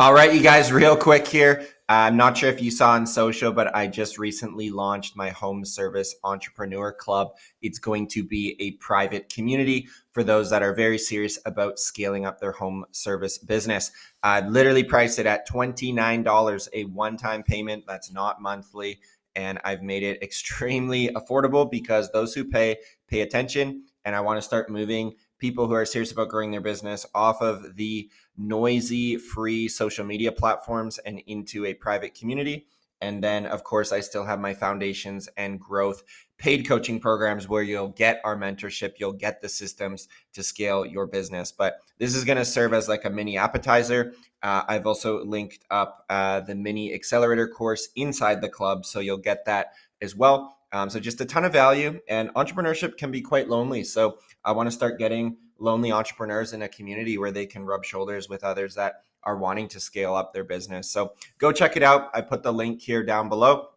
All right, you guys, real quick here. Uh, I'm not sure if you saw on social, but I just recently launched my home service entrepreneur club. It's going to be a private community for those that are very serious about scaling up their home service business. I literally priced it at $29, a one time payment that's not monthly. And I've made it extremely affordable because those who pay pay attention. And I want to start moving people who are serious about growing their business off of the noisy free social media platforms and into a private community. And then, of course, I still have my foundations and growth paid coaching programs where you'll get our mentorship, you'll get the systems to scale your business. But this is going to serve as like a mini appetizer. Uh, I've also linked up uh, the mini accelerator course inside the club. So you'll get that as well. Um, so just a ton of value, and entrepreneurship can be quite lonely. So I want to start getting lonely entrepreneurs in a community where they can rub shoulders with others that are wanting to scale up their business. So go check it out. I put the link here down below.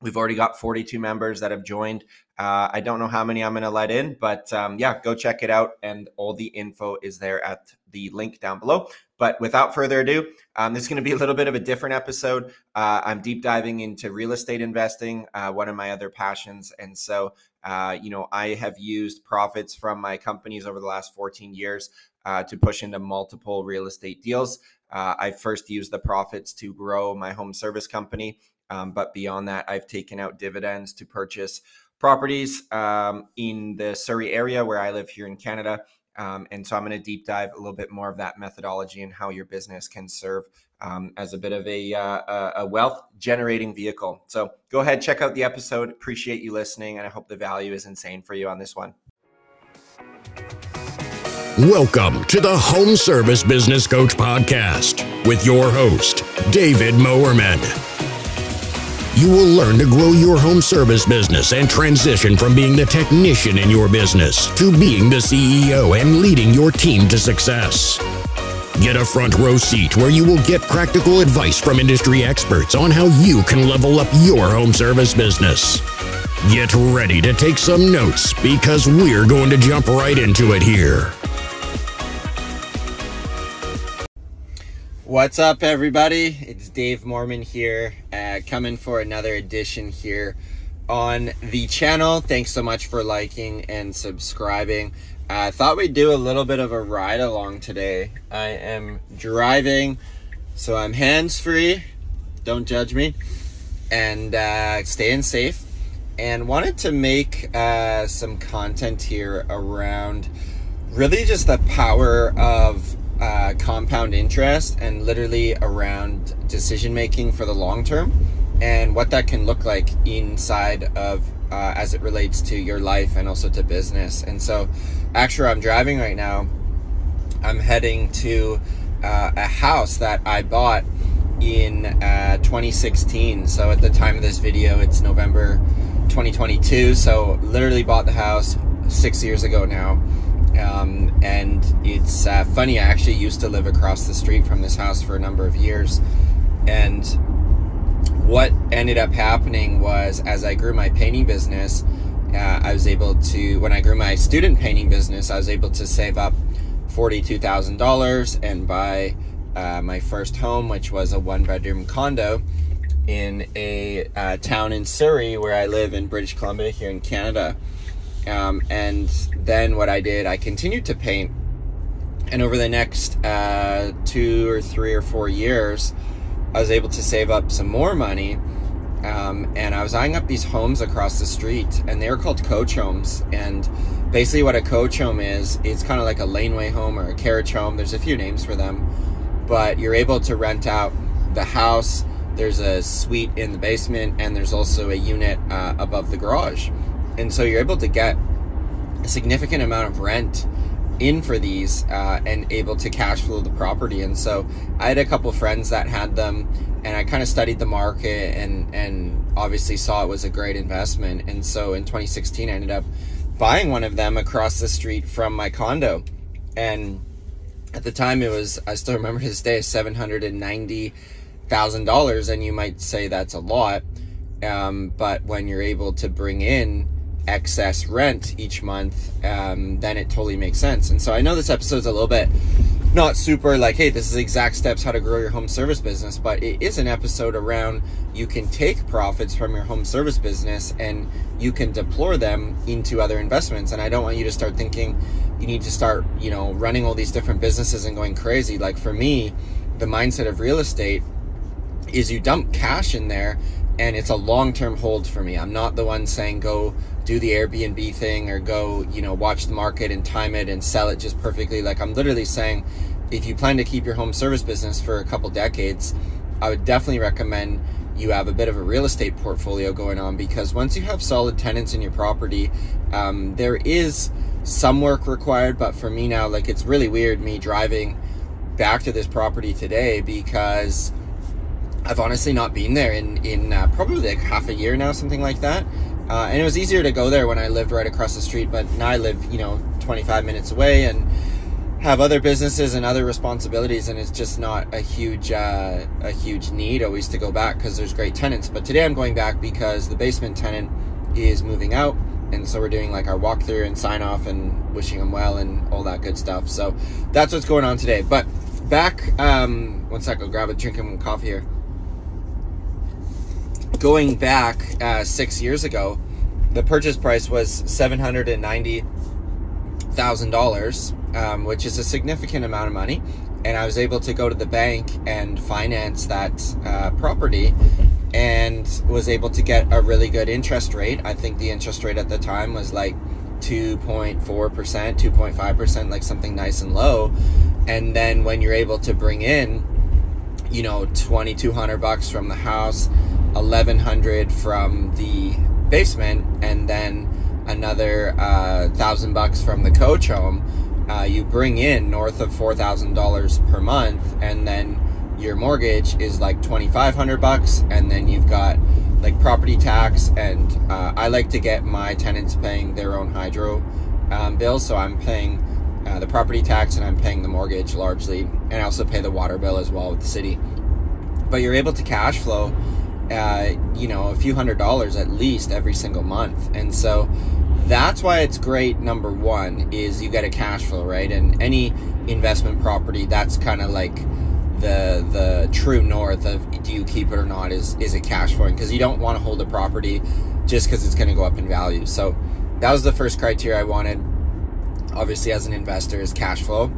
We've already got 42 members that have joined. Uh, I don't know how many I'm going to let in, but um, yeah, go check it out. And all the info is there at the link down below. But without further ado, um, this is going to be a little bit of a different episode. Uh, I'm deep diving into real estate investing, uh, one of my other passions. And so, uh, you know, I have used profits from my companies over the last 14 years uh, to push into multiple real estate deals. Uh, I first used the profits to grow my home service company. Um, but beyond that, I've taken out dividends to purchase properties um, in the Surrey area where I live here in Canada. Um, and so I'm going to deep dive a little bit more of that methodology and how your business can serve um, as a bit of a, uh, a wealth generating vehicle. So go ahead, check out the episode. Appreciate you listening, and I hope the value is insane for you on this one. Welcome to the Home Service Business Coach Podcast with your host, David Mowerman you will learn to grow your home service business and transition from being the technician in your business to being the CEO and leading your team to success. Get a front row seat where you will get practical advice from industry experts on how you can level up your home service business. Get ready to take some notes because we're going to jump right into it here. What's up, everybody? It's Dave Mormon here, uh, coming for another edition here on the channel. Thanks so much for liking and subscribing. I thought we'd do a little bit of a ride along today. I am driving, so I'm hands free. Don't judge me, and uh, staying safe. And wanted to make uh, some content here around really just the power of uh, compound interest and literally around decision making for the long term and what that can look like inside of uh, as it relates to your life and also to business. And so, actually, I'm driving right now. I'm heading to uh, a house that I bought in uh, 2016. So, at the time of this video, it's November 2022. So, literally bought the house six years ago now. Um, and it's uh, funny, I actually used to live across the street from this house for a number of years. And what ended up happening was as I grew my painting business, uh, I was able to, when I grew my student painting business, I was able to save up $42,000 and buy uh, my first home, which was a one bedroom condo in a uh, town in Surrey where I live in British Columbia here in Canada. Um, and then what I did, I continued to paint. And over the next uh, two or three or four years, I was able to save up some more money. Um, and I was eyeing up these homes across the street, and they were called coach homes. And basically, what a coach home is, it's kind of like a laneway home or a carriage home. There's a few names for them, but you're able to rent out the house. There's a suite in the basement, and there's also a unit uh, above the garage. And so you're able to get a significant amount of rent in for these uh, and able to cash flow the property. And so I had a couple friends that had them, and I kind of studied the market and and obviously saw it was a great investment. And so in 2016, I ended up buying one of them across the street from my condo, and at the time it was I still remember this day seven hundred and ninety thousand dollars, and you might say that's a lot, um, but when you're able to bring in excess rent each month, um, then it totally makes sense. And so I know this episode is a little bit not super like, hey, this is exact steps how to grow your home service business, but it is an episode around you can take profits from your home service business and you can deploy them into other investments. And I don't want you to start thinking you need to start, you know, running all these different businesses and going crazy. Like for me, the mindset of real estate is you dump cash in there and it's a long-term hold for me. I'm not the one saying go do the Airbnb thing or go, you know, watch the market and time it and sell it just perfectly. Like I'm literally saying if you plan to keep your home service business for a couple decades, I would definitely recommend you have a bit of a real estate portfolio going on because once you have solid tenants in your property, um, there is some work required. But for me now, like it's really weird me driving back to this property today because I've honestly not been there in in uh, probably like half a year now, something like that. Uh, and it was easier to go there when I lived right across the street, but now I live, you know, 25 minutes away and have other businesses and other responsibilities, and it's just not a huge uh, a huge need always to go back because there's great tenants. But today I'm going back because the basement tenant is moving out, and so we're doing like our walkthrough and sign off and wishing them well and all that good stuff. So that's what's going on today. But back, um, one sec, I'll grab a drink and coffee here going back uh, six years ago, the purchase price was seven hundred and ninety thousand um, dollars, which is a significant amount of money. And I was able to go to the bank and finance that uh, property, and was able to get a really good interest rate. I think the interest rate at the time was like 2.4%, 2.5%, like something nice and low. And then when you're able to bring in, you know, 2200 bucks from the house, 1100 from the basement and then another uh, thousand bucks from the coach home. Uh, you bring in north of four thousand dollars per month and then your mortgage is like 2500 bucks and then you've got like property tax and uh, i like to get my tenants paying their own hydro um, bill so i'm paying uh, the property tax and i'm paying the mortgage largely and i also pay the water bill as well with the city. But you're able to cash flow uh, you know, a few hundred dollars at least every single month. And so that's why it's great. Number one is you get a cash flow, right? And any investment property, that's kind of like the the true north of do you keep it or not is is it cash flowing because you don't want to hold a property just because it's going to go up in value. So that was the first criteria I wanted. Obviously, as an investor, is cash flow.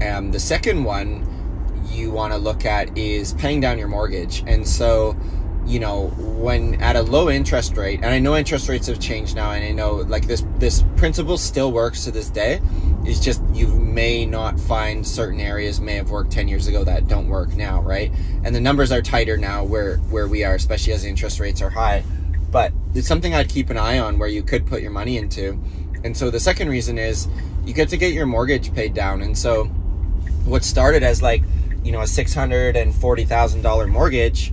And the second one you want to look at is paying down your mortgage. And so you know when at a low interest rate and i know interest rates have changed now and i know like this this principle still works to this day. It's just you may not find certain areas may have worked 10 years ago that don't work now right? And the numbers are tighter now where where we are especially as interest rates are high. But it's something i'd keep an eye on where you could put your money into. And so the second reason is you get to get your mortgage paid down. And so what started as like you know a $640000 mortgage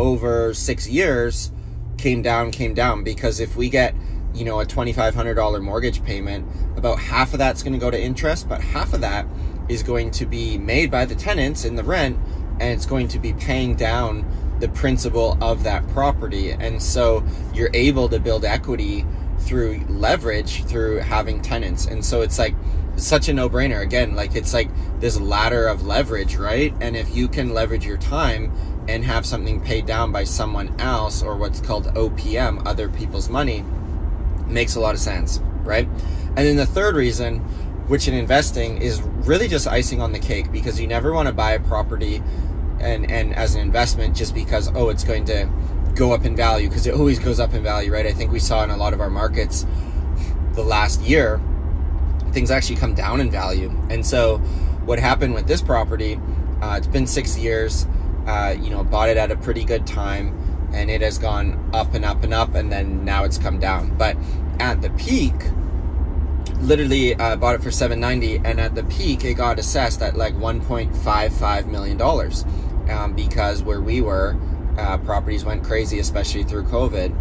over six years came down, came down. Because if we get, you know, a $2,500 mortgage payment, about half of that's going to go to interest, but half of that is going to be made by the tenants in the rent, and it's going to be paying down the principal of that property. And so you're able to build equity through leverage through having tenants. And so it's like, such a no-brainer again like it's like this ladder of leverage right and if you can leverage your time and have something paid down by someone else or what's called OPM, other people's money, makes a lot of sense, right? And then the third reason, which in investing is really just icing on the cake because you never want to buy a property and, and as an investment just because, oh, it's going to go up in value because it always goes up in value, right? I think we saw in a lot of our markets the last year, things actually come down in value. And so what happened with this property, uh, it's been six years uh, you know, bought it at a pretty good time and it has gone up and up and up and then now it's come down. But at the peak, literally uh, bought it for 790 and at the peak it got assessed at like 1.55 million dollars um, because where we were uh, properties went crazy especially through covid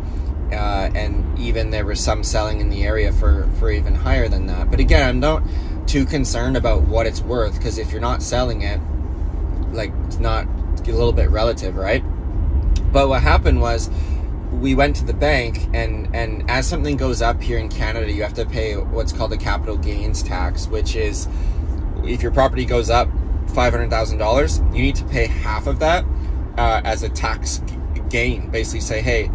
uh, and even there was some selling in the area for for even higher than that but again i'm not too concerned about what it's worth because if you're not selling it like it's not a little bit relative, right? But what happened was we went to the bank and and as something goes up here in Canada, you have to pay what's called a capital gains tax, which is if your property goes up $500,000, you need to pay half of that uh, as a tax gain. Basically, say, hey,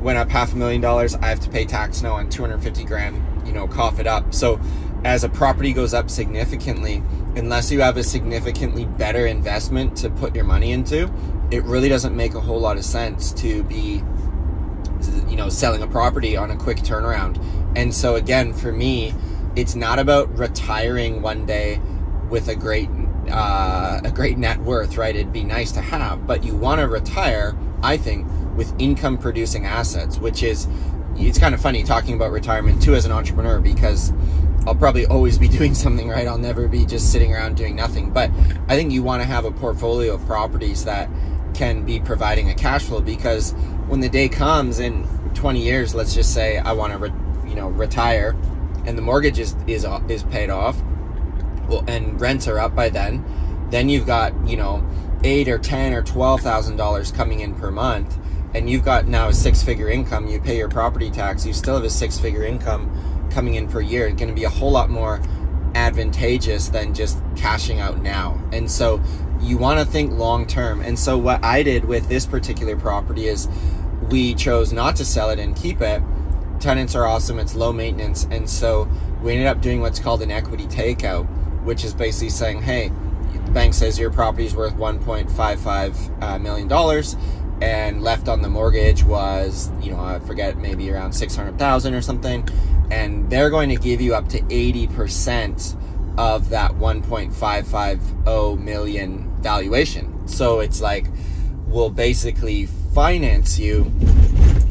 went up half a million dollars, I have to pay tax now on 250 grand, you know, cough it up. So as a property goes up significantly, unless you have a significantly better investment to put your money into, it really doesn't make a whole lot of sense to be you know selling a property on a quick turnaround. And so again, for me, it's not about retiring one day with a great uh, a great net worth, right? It'd be nice to have, but you want to retire, I think, with income producing assets, which is it's kind of funny talking about retirement too as an entrepreneur because I'll probably always be doing something, right? I'll never be just sitting around doing nothing. But I think you want to have a portfolio of properties that can be providing a cash flow because when the day comes in 20 years, let's just say I want to, re- you know, retire and the mortgage is, is, uh, is paid off well, and rents are up by then, then you've got, you know, eight or 10 or $12,000 coming in per month and you've got now a six figure income, you pay your property tax, you still have a six figure income coming in per year. Going to be a whole lot more advantageous than just cashing out now. And so you want to think long term. And so what I did with this particular property is we chose not to sell it and keep it. Tenants are awesome, it's low maintenance. And so we ended up doing what's called an equity takeout, which is basically saying, hey, the bank says your property is worth $1.55 uh, million and left on the mortgage was, you know, I forget, maybe around 600,000 or something. And they're going to give you up to 80% of that 1.550 million valuation. So it's like, we'll basically finance you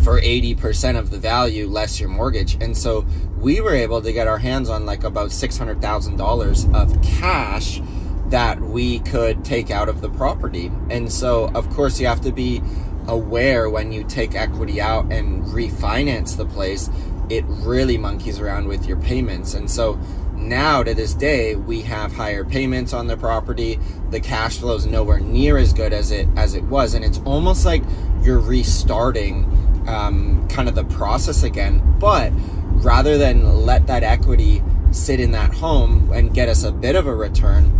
for 80% of the value less your mortgage. And so we were able to get our hands on like about $600,000 of cash that we could take out of the property. And so, of course, you have to be aware when you take equity out and refinance the place, it really monkeys around with your payments. And so, now to this day, we have higher payments on the property. The cash flow is nowhere near as good as it as it was, and it's almost like you're restarting um, kind of the process again. But rather than let that equity sit in that home and get us a bit of a return,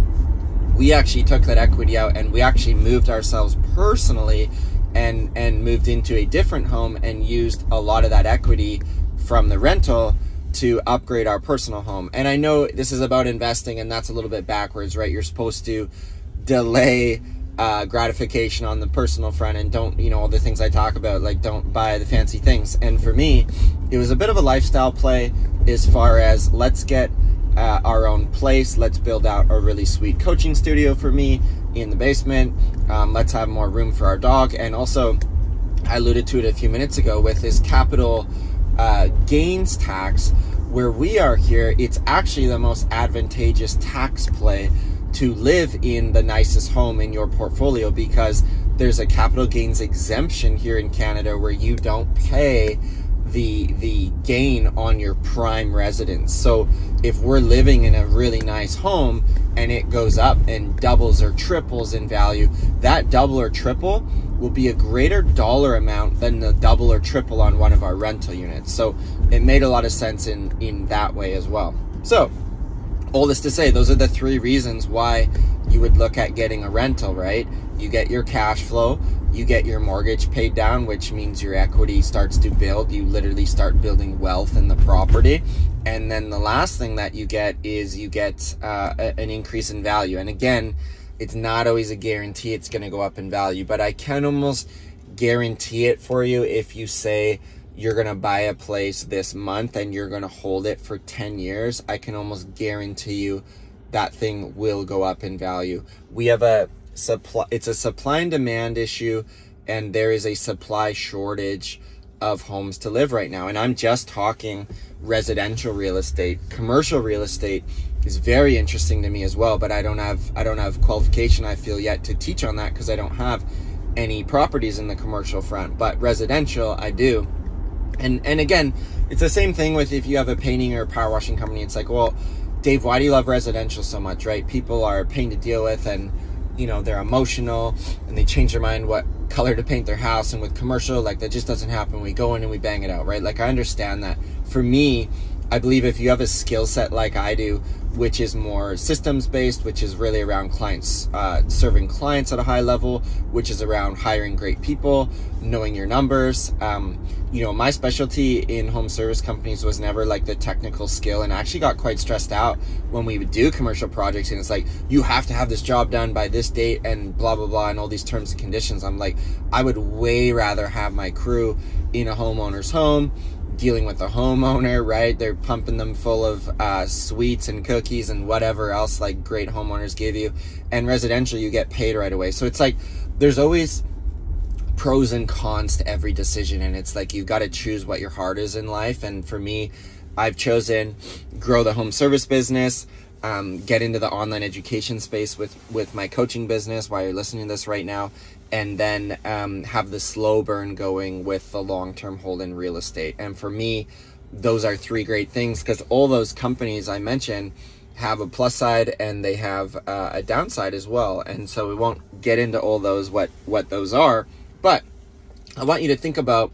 we actually took that equity out and we actually moved ourselves personally and and moved into a different home and used a lot of that equity from the rental to upgrade our personal home. And I know this is about investing and that's a little bit backwards, right? You're supposed to delay uh, gratification on the personal front and don't, you know, all the things I talk about, like don't buy the fancy things. And for me, it was a bit of a lifestyle play as far as let's get uh, our own place. Let's build out a really sweet coaching studio for me in the basement. Um, let's have more room for our dog. And also, I alluded to it a few minutes ago with this capital uh, gains tax. Where we are here, it's actually the most advantageous tax play to live in the nicest home in your portfolio because there's a capital gains exemption here in Canada where you don't pay the the gain on your prime residence. So if we're living in a really nice home and it goes up and doubles or triples in value, that double or triple will be a greater dollar amount than the double or triple on one of our rental units. So it made a lot of sense in in that way as well. So all this to say, those are the three reasons why you would look at getting a rental, right? You get your cash flow, you get your mortgage paid down, which means your equity starts to build. You literally start building wealth in the property. And then the last thing that you get is you get uh, an increase in value. And again, it's not always a guarantee it's going to go up in value, but I can almost guarantee it for you if you say, you're going to buy a place this month and you're going to hold it for 10 years, I can almost guarantee you that thing will go up in value. We have a supply, it's a supply and demand issue, and there is a supply shortage of homes to live right now. And I'm just talking residential real estate. Commercial real estate is very interesting to me as well, but I don't have I don't have qualification I feel yet to teach on that because I don't have any properties in the commercial front. But residential I do. And and again, it's the same thing with if you have a painting or a power washing company. It's like, well, Dave, why do you love residential so much, right? People are a pain to deal with, and you know they're emotional, and they change their mind what color to paint their house. And with commercial, like that just doesn't happen. We go in and we bang it out, right? Like I understand that. For me, I believe if you have a skill set like I do, which is more systems based, which is really around clients, uh, serving clients at a high level, which is around hiring great people, knowing your numbers. Um, you know, my specialty in home service companies was never like the technical skill, and I actually got quite stressed out when we would do commercial projects. And it's like, you have to have this job done by this date, and blah, blah, blah, and all these terms and conditions. I'm like, I would way rather have my crew in a homeowner's home dealing with the homeowner, right? They're pumping them full of uh, sweets and cookies and whatever else like great homeowners give you. And residential, you get paid right away. So it's like there's always pros and cons to every decision, and it's like you've got to choose what your heart is in life. And for me, I've chosen grow the home service business. Um, get into the online education space with with my coaching business while you're listening to this right now and then um, have the slow burn going with the long term hold in real estate. And for me, those are three great things because all those companies I mentioned have a plus side and they have uh, a downside as well. And so we won't get into all those what what those are, but I want you to think about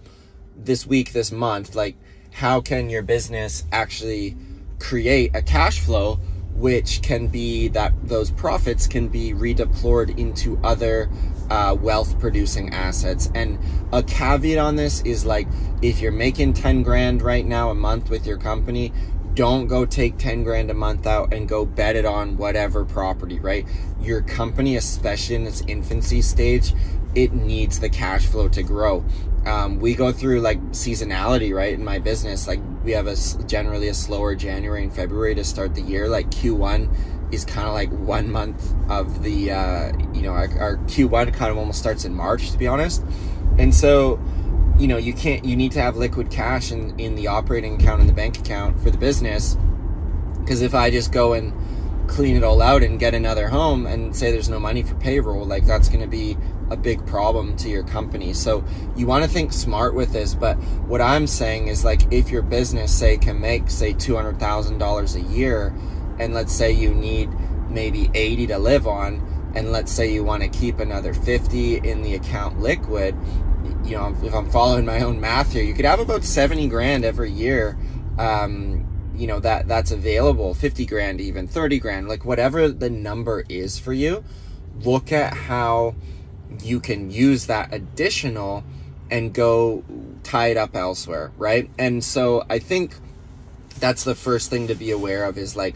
this week, this month, like how can your business actually create a cash flow which can be that those profits can be redeployed into other uh, wealth producing assets. And a caveat on this is like if you're making 10 grand right now a month with your company, don't go take 10 grand a month out and go bet it on whatever property, right? Your company, especially in its infancy stage, it needs the cash flow to grow. Um, we go through like seasonality, right? In my business, like we have a generally a slower January and February to start the year. Like Q1 is kind of like one month of the uh, you know our, our q1 kind of almost starts in march to be honest and so you know you can't you need to have liquid cash in in the operating account in the bank account for the business because if i just go and clean it all out and get another home and say there's no money for payroll like that's going to be a big problem to your company. So you want to think smart with this but what i'm saying is like if your business say can make say $200000 a year and let's say you need maybe 80 to live on and let's say you want to keep another 50 in the account liquid you know if i'm following my own math here you could have about 70 grand every year um, you know that that's available 50 grand even 30 grand like whatever the number is for you look at how you can use that additional and go tie it up elsewhere right and so i think that's the first thing to be aware of is like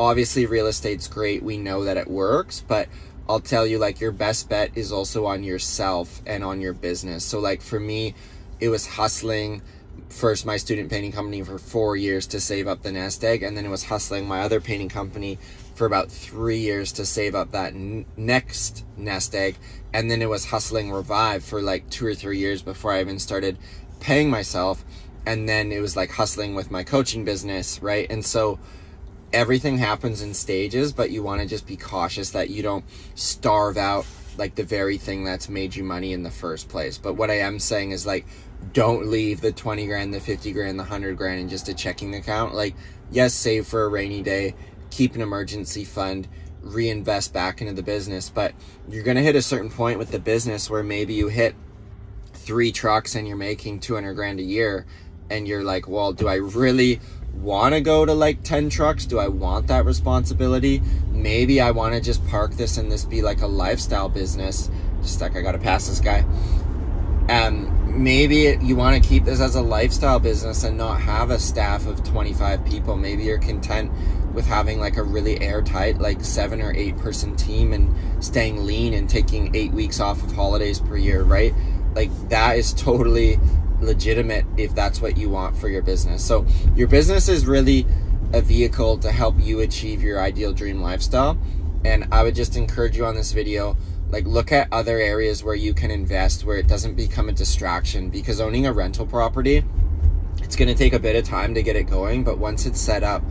obviously real estate's great. We know that it works, but I'll tell you like your best bet is also on yourself and on your business. So like for me, it was hustling first my student painting company for 4 years to save up the nest egg and then it was hustling my other painting company for about 3 years to save up that next nest egg and then it was hustling revive for like 2 or 3 years before I even started paying myself and then it was like hustling with my coaching business, right? And so everything happens in stages, but you want to just be cautious that you don't starve out like the very thing that's made you money in the first place. But what I am saying is like don't leave the 20 grand, the 50 grand, the 100 grand in just a checking account. Like yes, save for a rainy day, keep an emergency fund, reinvest back into the business, but you're going to hit a certain point with the business where maybe you hit three trucks and you're making 200 grand a year and you're like, "Well, do I really want to go to like 10 trucks? Do I want that responsibility? Maybe I want to just park this and this be like a lifestyle business. Just like I got to pass this guy. Um, maybe you want to keep this as a lifestyle business and not have a staff of 25 people. Maybe you're content with having like a really airtight, like seven or eight person team and staying lean and taking eight weeks off of holidays per year, right? Like that is totally legitimate if that's what you want for your business. So your business is really a vehicle to help you achieve your ideal dream lifestyle. And I would just encourage you on this video, like look at other areas where you can invest where it doesn't become a distraction because owning a rental property, it's going to take a bit of time to get it going, but once it's set up,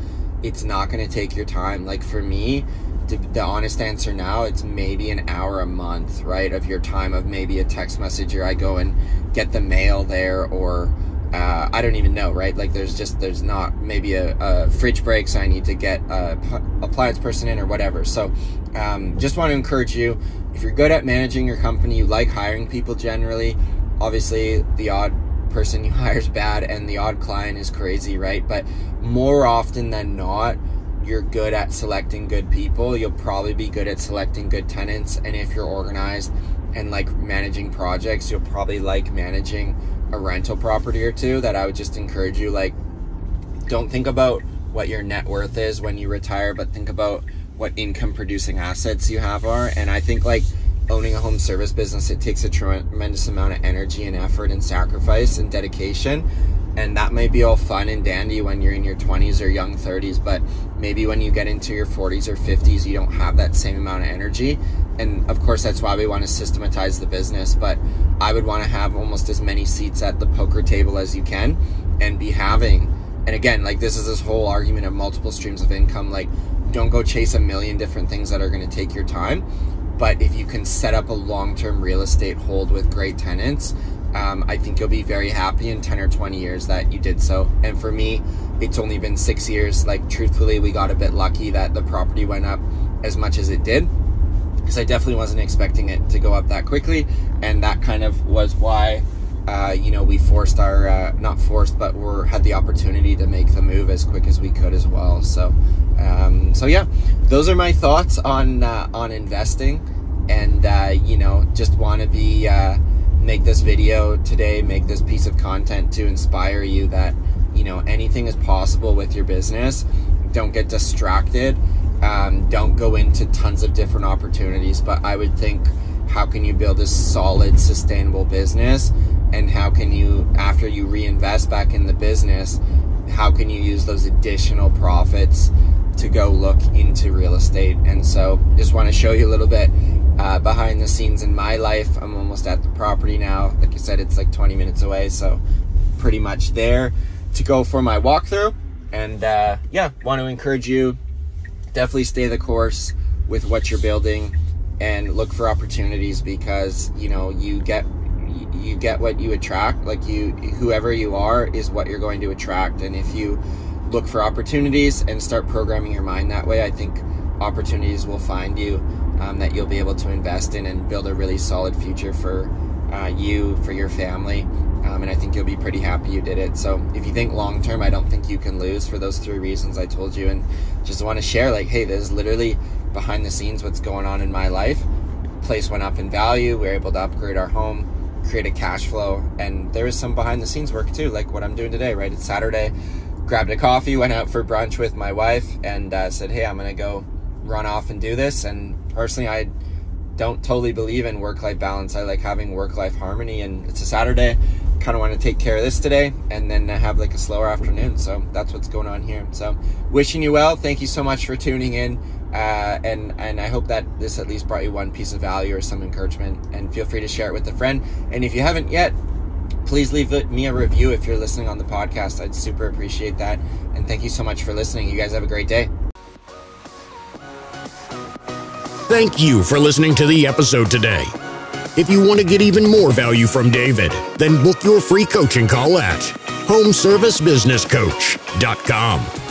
it's not going to take your time. Like for me, the honest answer now, it's maybe an hour a month, right, of your time of maybe a text message or I go and get the mail there or uh, I don't even know, right? Like there's just there's not maybe a, a fridge breaks I need to get a appliance person in or whatever. So um, just want to encourage you if you're good at managing your company, you like hiring people generally. Obviously, the odd person you hire is bad and the odd client is crazy, right? But more often than not, you're good at selecting good people. You'll probably be good at selecting good tenants. And if you're organized and like managing projects, you'll probably like managing a rental property or two. That I would just encourage you, like, don't think about what your net worth is when you retire, but think about what income producing assets you have are. And I think like owning a home service business, it takes a tremendous amount of energy and effort and sacrifice and dedication. And that may be all fun and dandy when you're in your 20s or young 30s, but maybe when you get into your 40s or 50s, you don't have that same amount of energy. And of course, that's why we want to systematize the business. But I would want to have almost as many seats at the poker table as you can and be having. And again, like this is this whole argument of multiple streams of income. Like, don't go chase a million different things that are going to take your time but if you can set up a long-term real estate hold with great tenants, um, I think you'll be very happy in 10 or 20 years that you did so. And for me, it's only been six years. Like, truthfully, we got a bit lucky that the property went up as much as it did because I definitely wasn't expecting it to go up that quickly. And that kind of was why, uh, you know, we forced our, uh, not forced, but we had the opportunity to make the move as quick as we could as well. So, um, so yeah, those are my thoughts on uh, on investing, and uh, you know, just want to be uh, make this video today, make this piece of content to inspire you that you know anything is possible with your business. Don't get distracted. Um, don't go into tons of different opportunities, but I would think, how can you build a solid, sustainable business? And how can you, after you reinvest back in the business, how can you use those additional profits to go look into real estate. And so just want to show you a little bit uh, behind the scenes in my life. I'm almost at the property now. Like I said, it's like 20 minutes away. So pretty much there to go for my walkthrough. And uh, yeah, want to encourage you definitely stay the course with what you're building and look for opportunities because you know you get you get what you attract like you whoever you are is what you're going to attract and if you look for opportunities and start programming your mind that way, I think opportunities will find you um, that you'll be able to invest in and build a really solid future for uh, you, for your family. Um, and I think you'll be pretty happy you did it. So if you think long term, I don't think you can lose for those three reasons I told you. And just want to share like, hey, this is literally behind the scenes what's going on in my life. Place went up in value. We were able to upgrade our home, create a cash flow, and there is some behind the scenes work too, like what I'm doing today, right? It's Saturday grabbed a coffee, went out for brunch with my wife, and uh, said, "Hey, I'm gonna go run off and do this." And personally, I don't totally believe in work-life balance. I like having work-life harmony, and it's a Saturday. Kind of want to take care of this today, and then have like a slower afternoon. So that's what's going on here. So wishing you well. Thank you so much for tuning in. Uh, and and I hope that this at least brought you one piece of value or some encouragement. And feel free to share it with a friend. And if you haven't yet, please leave me a review if you're listening on the podcast. I'd super appreciate that. And thank you so much for listening. You guys have a great day. Thank you for listening to the episode today. If you want to get even more value from David, then book your free coaching call at homeservicebusinesscoach.com.